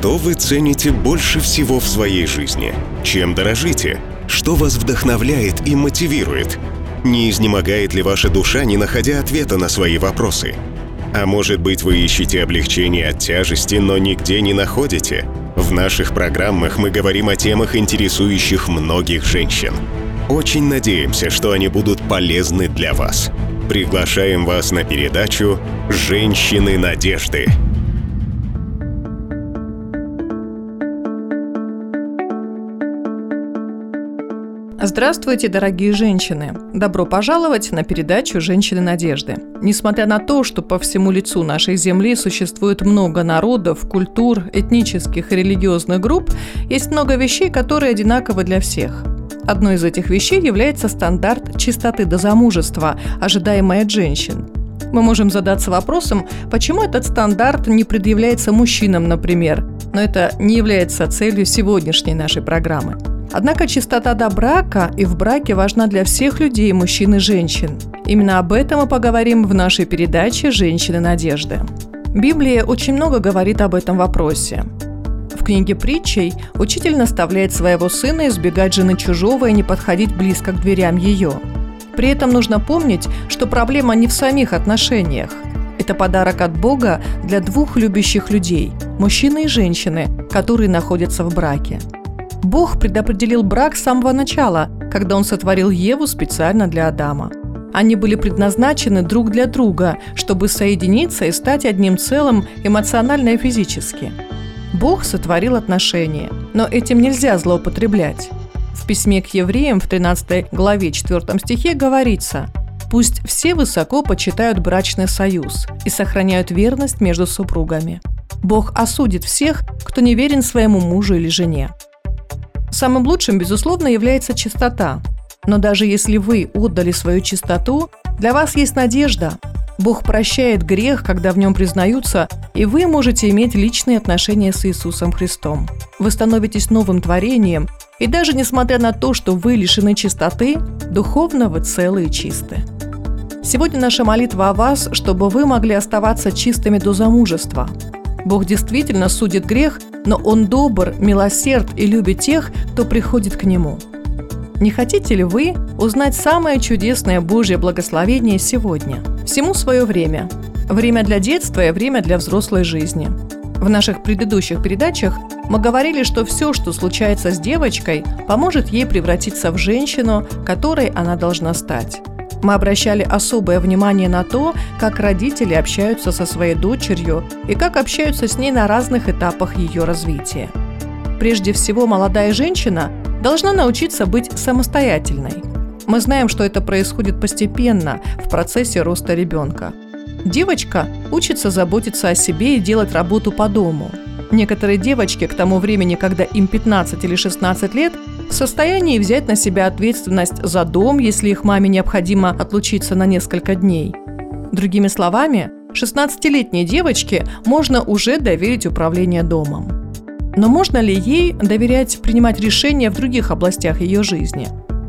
Что вы цените больше всего в своей жизни? Чем дорожите? Что вас вдохновляет и мотивирует? Не изнемогает ли ваша душа, не находя ответа на свои вопросы? А может быть, вы ищете облегчение от тяжести, но нигде не находите? В наших программах мы говорим о темах, интересующих многих женщин. Очень надеемся, что они будут полезны для вас. Приглашаем вас на передачу «Женщины надежды». Здравствуйте, дорогие женщины! Добро пожаловать на передачу «Женщины надежды». Несмотря на то, что по всему лицу нашей Земли существует много народов, культур, этнических и религиозных групп, есть много вещей, которые одинаковы для всех. Одной из этих вещей является стандарт чистоты до замужества, ожидаемый от женщин. Мы можем задаться вопросом, почему этот стандарт не предъявляется мужчинам, например, но это не является целью сегодняшней нашей программы. Однако чистота до брака и в браке важна для всех людей, мужчин и женщин. Именно об этом мы поговорим в нашей передаче «Женщины надежды». Библия очень много говорит об этом вопросе. В книге притчей учитель наставляет своего сына избегать жены чужого и не подходить близко к дверям ее. При этом нужно помнить, что проблема не в самих отношениях. Это подарок от Бога для двух любящих людей – мужчины и женщины, которые находятся в браке – Бог предопределил брак с самого начала, когда Он сотворил Еву специально для Адама. Они были предназначены друг для друга, чтобы соединиться и стать одним целым эмоционально и физически. Бог сотворил отношения, но этим нельзя злоупотреблять. В письме к евреям в 13 главе 4 стихе говорится «Пусть все высоко почитают брачный союз и сохраняют верность между супругами. Бог осудит всех, кто не верен своему мужу или жене. Самым лучшим, безусловно, является чистота. Но даже если вы отдали свою чистоту, для вас есть надежда. Бог прощает грех, когда в нем признаются, и вы можете иметь личные отношения с Иисусом Христом. Вы становитесь новым творением, и даже несмотря на то, что вы лишены чистоты, духовно вы целы и чисты. Сегодня наша молитва о вас, чтобы вы могли оставаться чистыми до замужества. Бог действительно судит грех, но Он добр, милосерд и любит тех, кто приходит к Нему. Не хотите ли вы узнать самое чудесное Божье благословение сегодня? Всему свое время. Время для детства и время для взрослой жизни. В наших предыдущих передачах мы говорили, что все, что случается с девочкой, поможет ей превратиться в женщину, которой она должна стать. Мы обращали особое внимание на то, как родители общаются со своей дочерью и как общаются с ней на разных этапах ее развития. Прежде всего, молодая женщина должна научиться быть самостоятельной. Мы знаем, что это происходит постепенно в процессе роста ребенка. Девочка учится заботиться о себе и делать работу по дому. Некоторые девочки к тому времени, когда им 15 или 16 лет, в состоянии взять на себя ответственность за дом, если их маме необходимо отлучиться на несколько дней. Другими словами, 16-летней девочке можно уже доверить управление домом. Но можно ли ей доверять принимать решения в других областях ее жизни?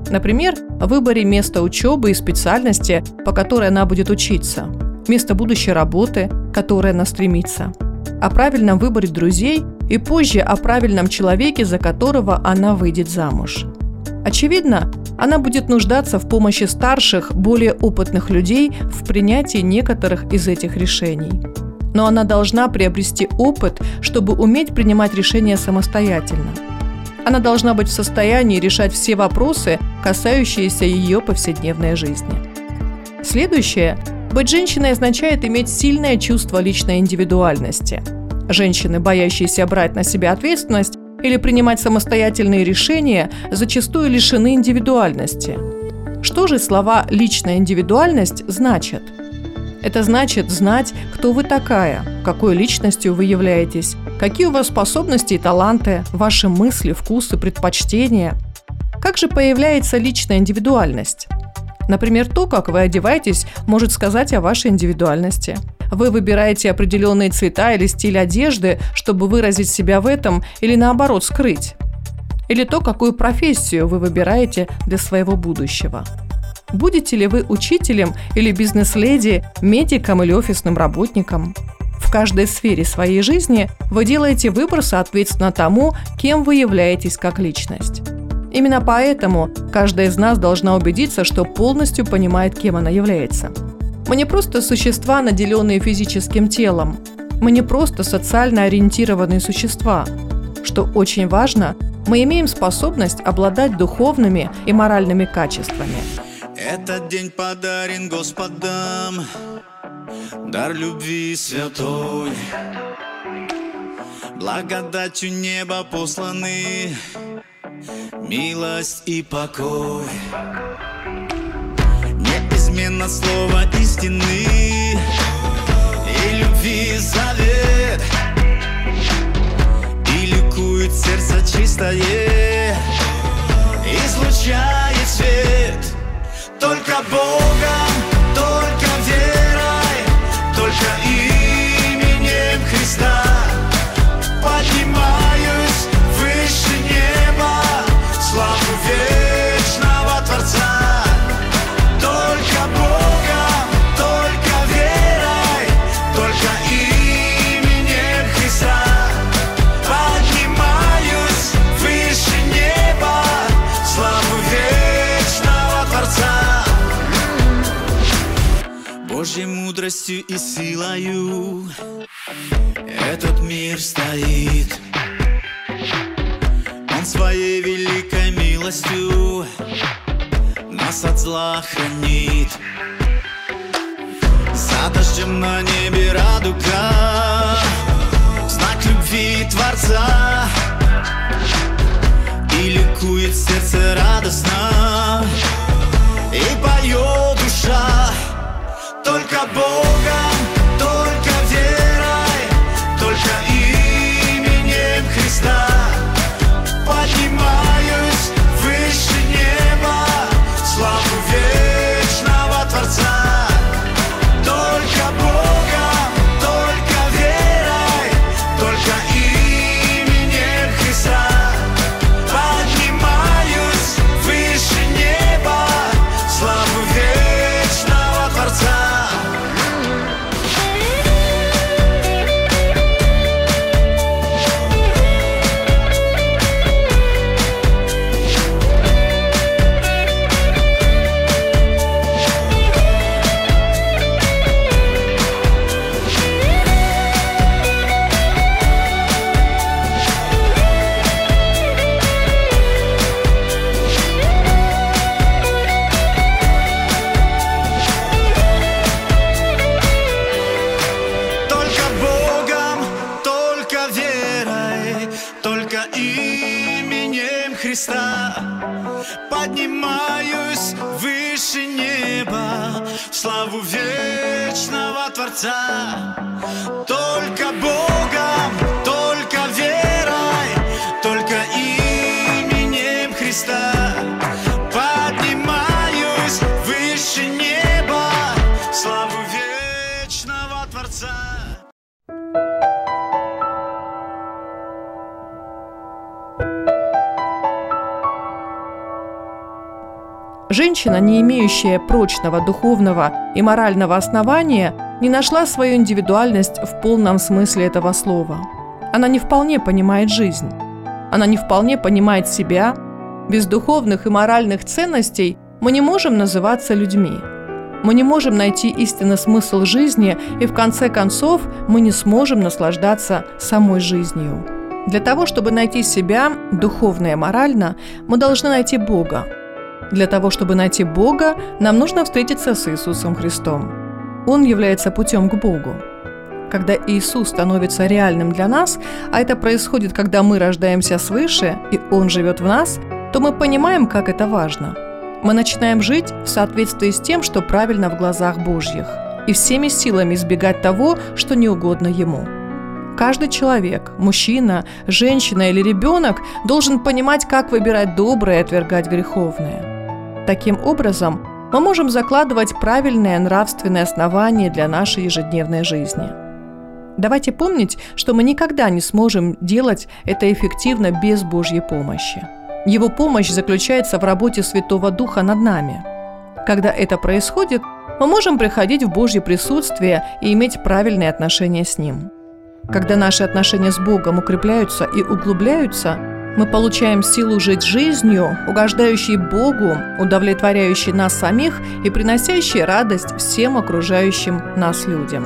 Например, в выборе места учебы и специальности, по которой она будет учиться, место будущей работы, к которой она стремится, о правильном выборе друзей и позже о правильном человеке, за которого она выйдет замуж. Очевидно, она будет нуждаться в помощи старших, более опытных людей в принятии некоторых из этих решений. Но она должна приобрести опыт, чтобы уметь принимать решения самостоятельно. Она должна быть в состоянии решать все вопросы, касающиеся ее повседневной жизни. Следующее – быть женщиной означает иметь сильное чувство личной индивидуальности – Женщины, боящиеся брать на себя ответственность или принимать самостоятельные решения, зачастую лишены индивидуальности. Что же слова «личная индивидуальность» значат? Это значит знать, кто вы такая, какой личностью вы являетесь, какие у вас способности и таланты, ваши мысли, вкусы, предпочтения. Как же появляется личная индивидуальность? Например, то, как вы одеваетесь, может сказать о вашей индивидуальности – вы выбираете определенные цвета или стиль одежды, чтобы выразить себя в этом или наоборот скрыть. Или то, какую профессию вы выбираете для своего будущего. Будете ли вы учителем или бизнес-леди, медиком или офисным работником? В каждой сфере своей жизни вы делаете выбор соответственно тому, кем вы являетесь как личность. Именно поэтому каждая из нас должна убедиться, что полностью понимает, кем она является. Мы не просто существа, наделенные физическим телом. Мы не просто социально ориентированные существа. Что очень важно, мы имеем способность обладать духовными и моральными качествами. Этот день подарен Господом, дар любви святой. Благодатью неба посланы милость и покой. Неизменно слово истины и любви завет. И ликует сердце чистое, излучает свет. Только Богом, только верой, только мудростью и силою этот мир стоит. Он своей великой милостью нас от зла хранит. За дождем на небе радуга, знак любви Творца. И ликует сердце радостно, и поет душа. Только Богом, Творца. Только Богом, только верой, только именем Христа поднимаюсь выше неба славу вечного Творца. Женщина, не имеющая прочного духовного и морального основания, не нашла свою индивидуальность в полном смысле этого слова. Она не вполне понимает жизнь. Она не вполне понимает себя. Без духовных и моральных ценностей мы не можем называться людьми. Мы не можем найти истинный смысл жизни, и в конце концов мы не сможем наслаждаться самой жизнью. Для того, чтобы найти себя духовно и морально, мы должны найти Бога, для того, чтобы найти Бога, нам нужно встретиться с Иисусом Христом. Он является путем к Богу. Когда Иисус становится реальным для нас, а это происходит, когда мы рождаемся свыше, и Он живет в нас, то мы понимаем, как это важно. Мы начинаем жить в соответствии с тем, что правильно в глазах Божьих, и всеми силами избегать того, что не угодно Ему. Каждый человек, мужчина, женщина или ребенок должен понимать, как выбирать доброе и отвергать греховное. Таким образом, мы можем закладывать правильное нравственное основание для нашей ежедневной жизни. Давайте помнить, что мы никогда не сможем делать это эффективно без Божьей помощи. Его помощь заключается в работе Святого Духа над нами. Когда это происходит, мы можем приходить в Божье присутствие и иметь правильные отношения с Ним. Когда наши отношения с Богом укрепляются и углубляются, мы получаем силу жить жизнью, угождающей Богу, удовлетворяющей нас самих и приносящей радость всем окружающим нас людям.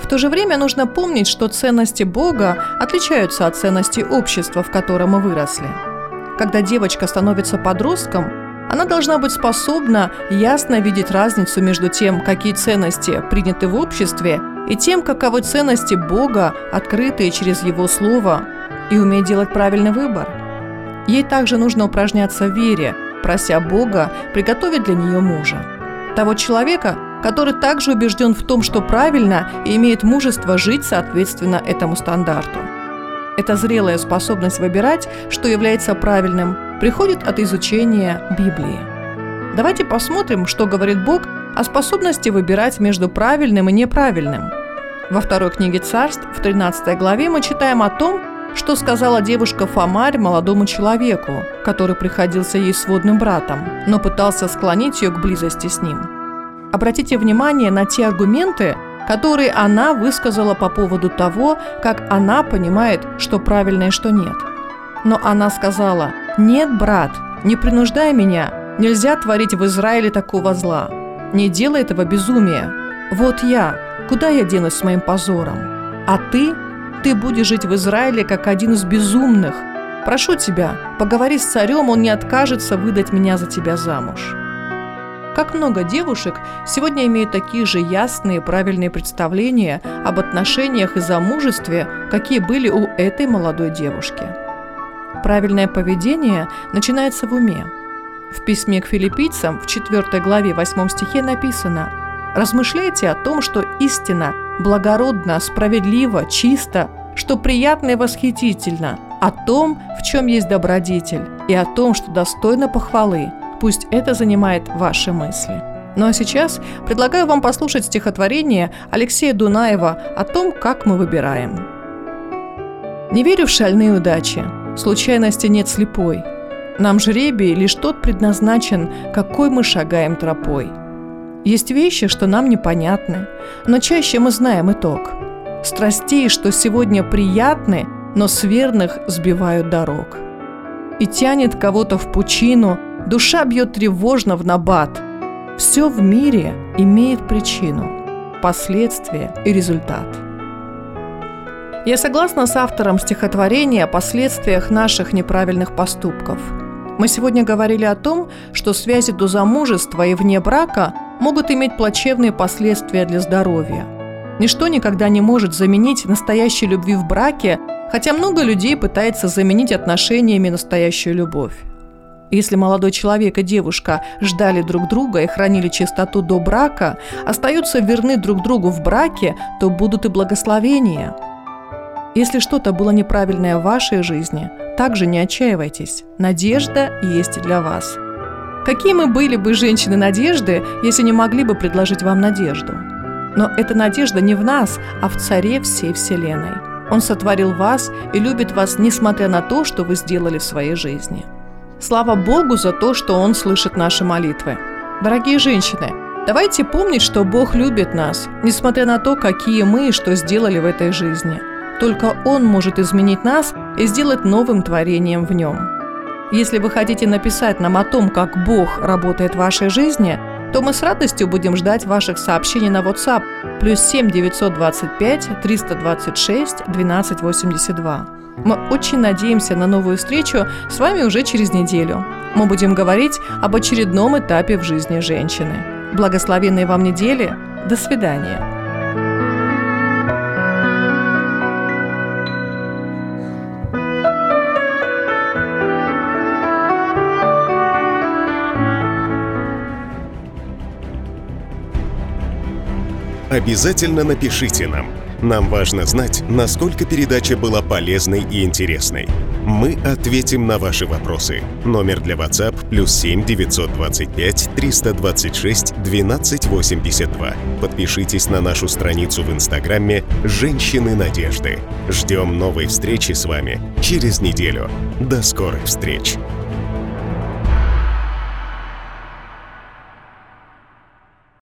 В то же время нужно помнить, что ценности Бога отличаются от ценностей общества, в котором мы выросли. Когда девочка становится подростком, она должна быть способна ясно видеть разницу между тем, какие ценности приняты в обществе, и тем, каковы ценности Бога, открытые через Его Слово, и уметь делать правильный выбор. Ей также нужно упражняться в вере, прося Бога приготовить для нее мужа. Того человека, который также убежден в том, что правильно, и имеет мужество жить соответственно этому стандарту. Эта зрелая способность выбирать, что является правильным, приходит от изучения Библии. Давайте посмотрим, что говорит Бог о способности выбирать между правильным и неправильным. Во второй книге Царств, в 13 главе, мы читаем о том, что сказала девушка Фомарь молодому человеку, который приходился ей сводным братом, но пытался склонить ее к близости с ним. Обратите внимание на те аргументы, которые она высказала по поводу того, как она понимает, что правильно и что нет. Но она сказала, «Нет, брат, не принуждай меня, нельзя творить в Израиле такого зла. Не делай этого безумия. Вот я, куда я денусь с моим позором? А ты ты будешь жить в Израиле как один из безумных. Прошу тебя, поговори с царем, он не откажется выдать меня за тебя замуж». Как много девушек сегодня имеют такие же ясные правильные представления об отношениях и замужестве, какие были у этой молодой девушки. Правильное поведение начинается в уме. В письме к филиппийцам в 4 главе 8 стихе написано «Размышляйте о том, что истина – благородно, справедливо, чисто, что приятно и восхитительно, о том, в чем есть добродетель, и о том, что достойно похвалы. Пусть это занимает ваши мысли. Ну а сейчас предлагаю вам послушать стихотворение Алексея Дунаева о том, как мы выбираем. «Не верю в шальные удачи, случайности нет слепой. Нам жребий лишь тот предназначен, какой мы шагаем тропой – есть вещи, что нам непонятны, но чаще мы знаем итог. Страстей, что сегодня приятны, но с верных сбивают дорог. И тянет кого-то в пучину, душа бьет тревожно в набат. Все в мире имеет причину, последствия и результат. Я согласна с автором стихотворения о последствиях наших неправильных поступков. Мы сегодня говорили о том, что связи до замужества и вне брака – могут иметь плачевные последствия для здоровья. Ничто никогда не может заменить настоящей любви в браке, хотя много людей пытается заменить отношениями настоящую любовь. Если молодой человек и девушка ждали друг друга и хранили чистоту до брака, остаются верны друг другу в браке, то будут и благословения. Если что-то было неправильное в вашей жизни, также не отчаивайтесь. Надежда есть для вас – Какие мы были бы женщины надежды, если не могли бы предложить вам надежду? Но эта надежда не в нас, а в Царе всей Вселенной. Он сотворил вас и любит вас, несмотря на то, что вы сделали в своей жизни. Слава Богу за то, что Он слышит наши молитвы. Дорогие женщины, давайте помнить, что Бог любит нас, несмотря на то, какие мы и что сделали в этой жизни. Только Он может изменить нас и сделать новым творением в Нем. Если вы хотите написать нам о том, как Бог работает в вашей жизни, то мы с радостью будем ждать ваших сообщений на WhatsApp плюс 7 925 326 1282. Мы очень надеемся на новую встречу с вами уже через неделю. Мы будем говорить об очередном этапе в жизни женщины. Благословенной вам недели. До свидания. Обязательно напишите нам. Нам важно знать, насколько передача была полезной и интересной. Мы ответим на ваши вопросы. Номер для WhatsApp плюс 7 925 326 12 82. Подпишитесь на нашу страницу в Инстаграме «Женщины надежды». Ждем новой встречи с вами через неделю. До скорых встреч!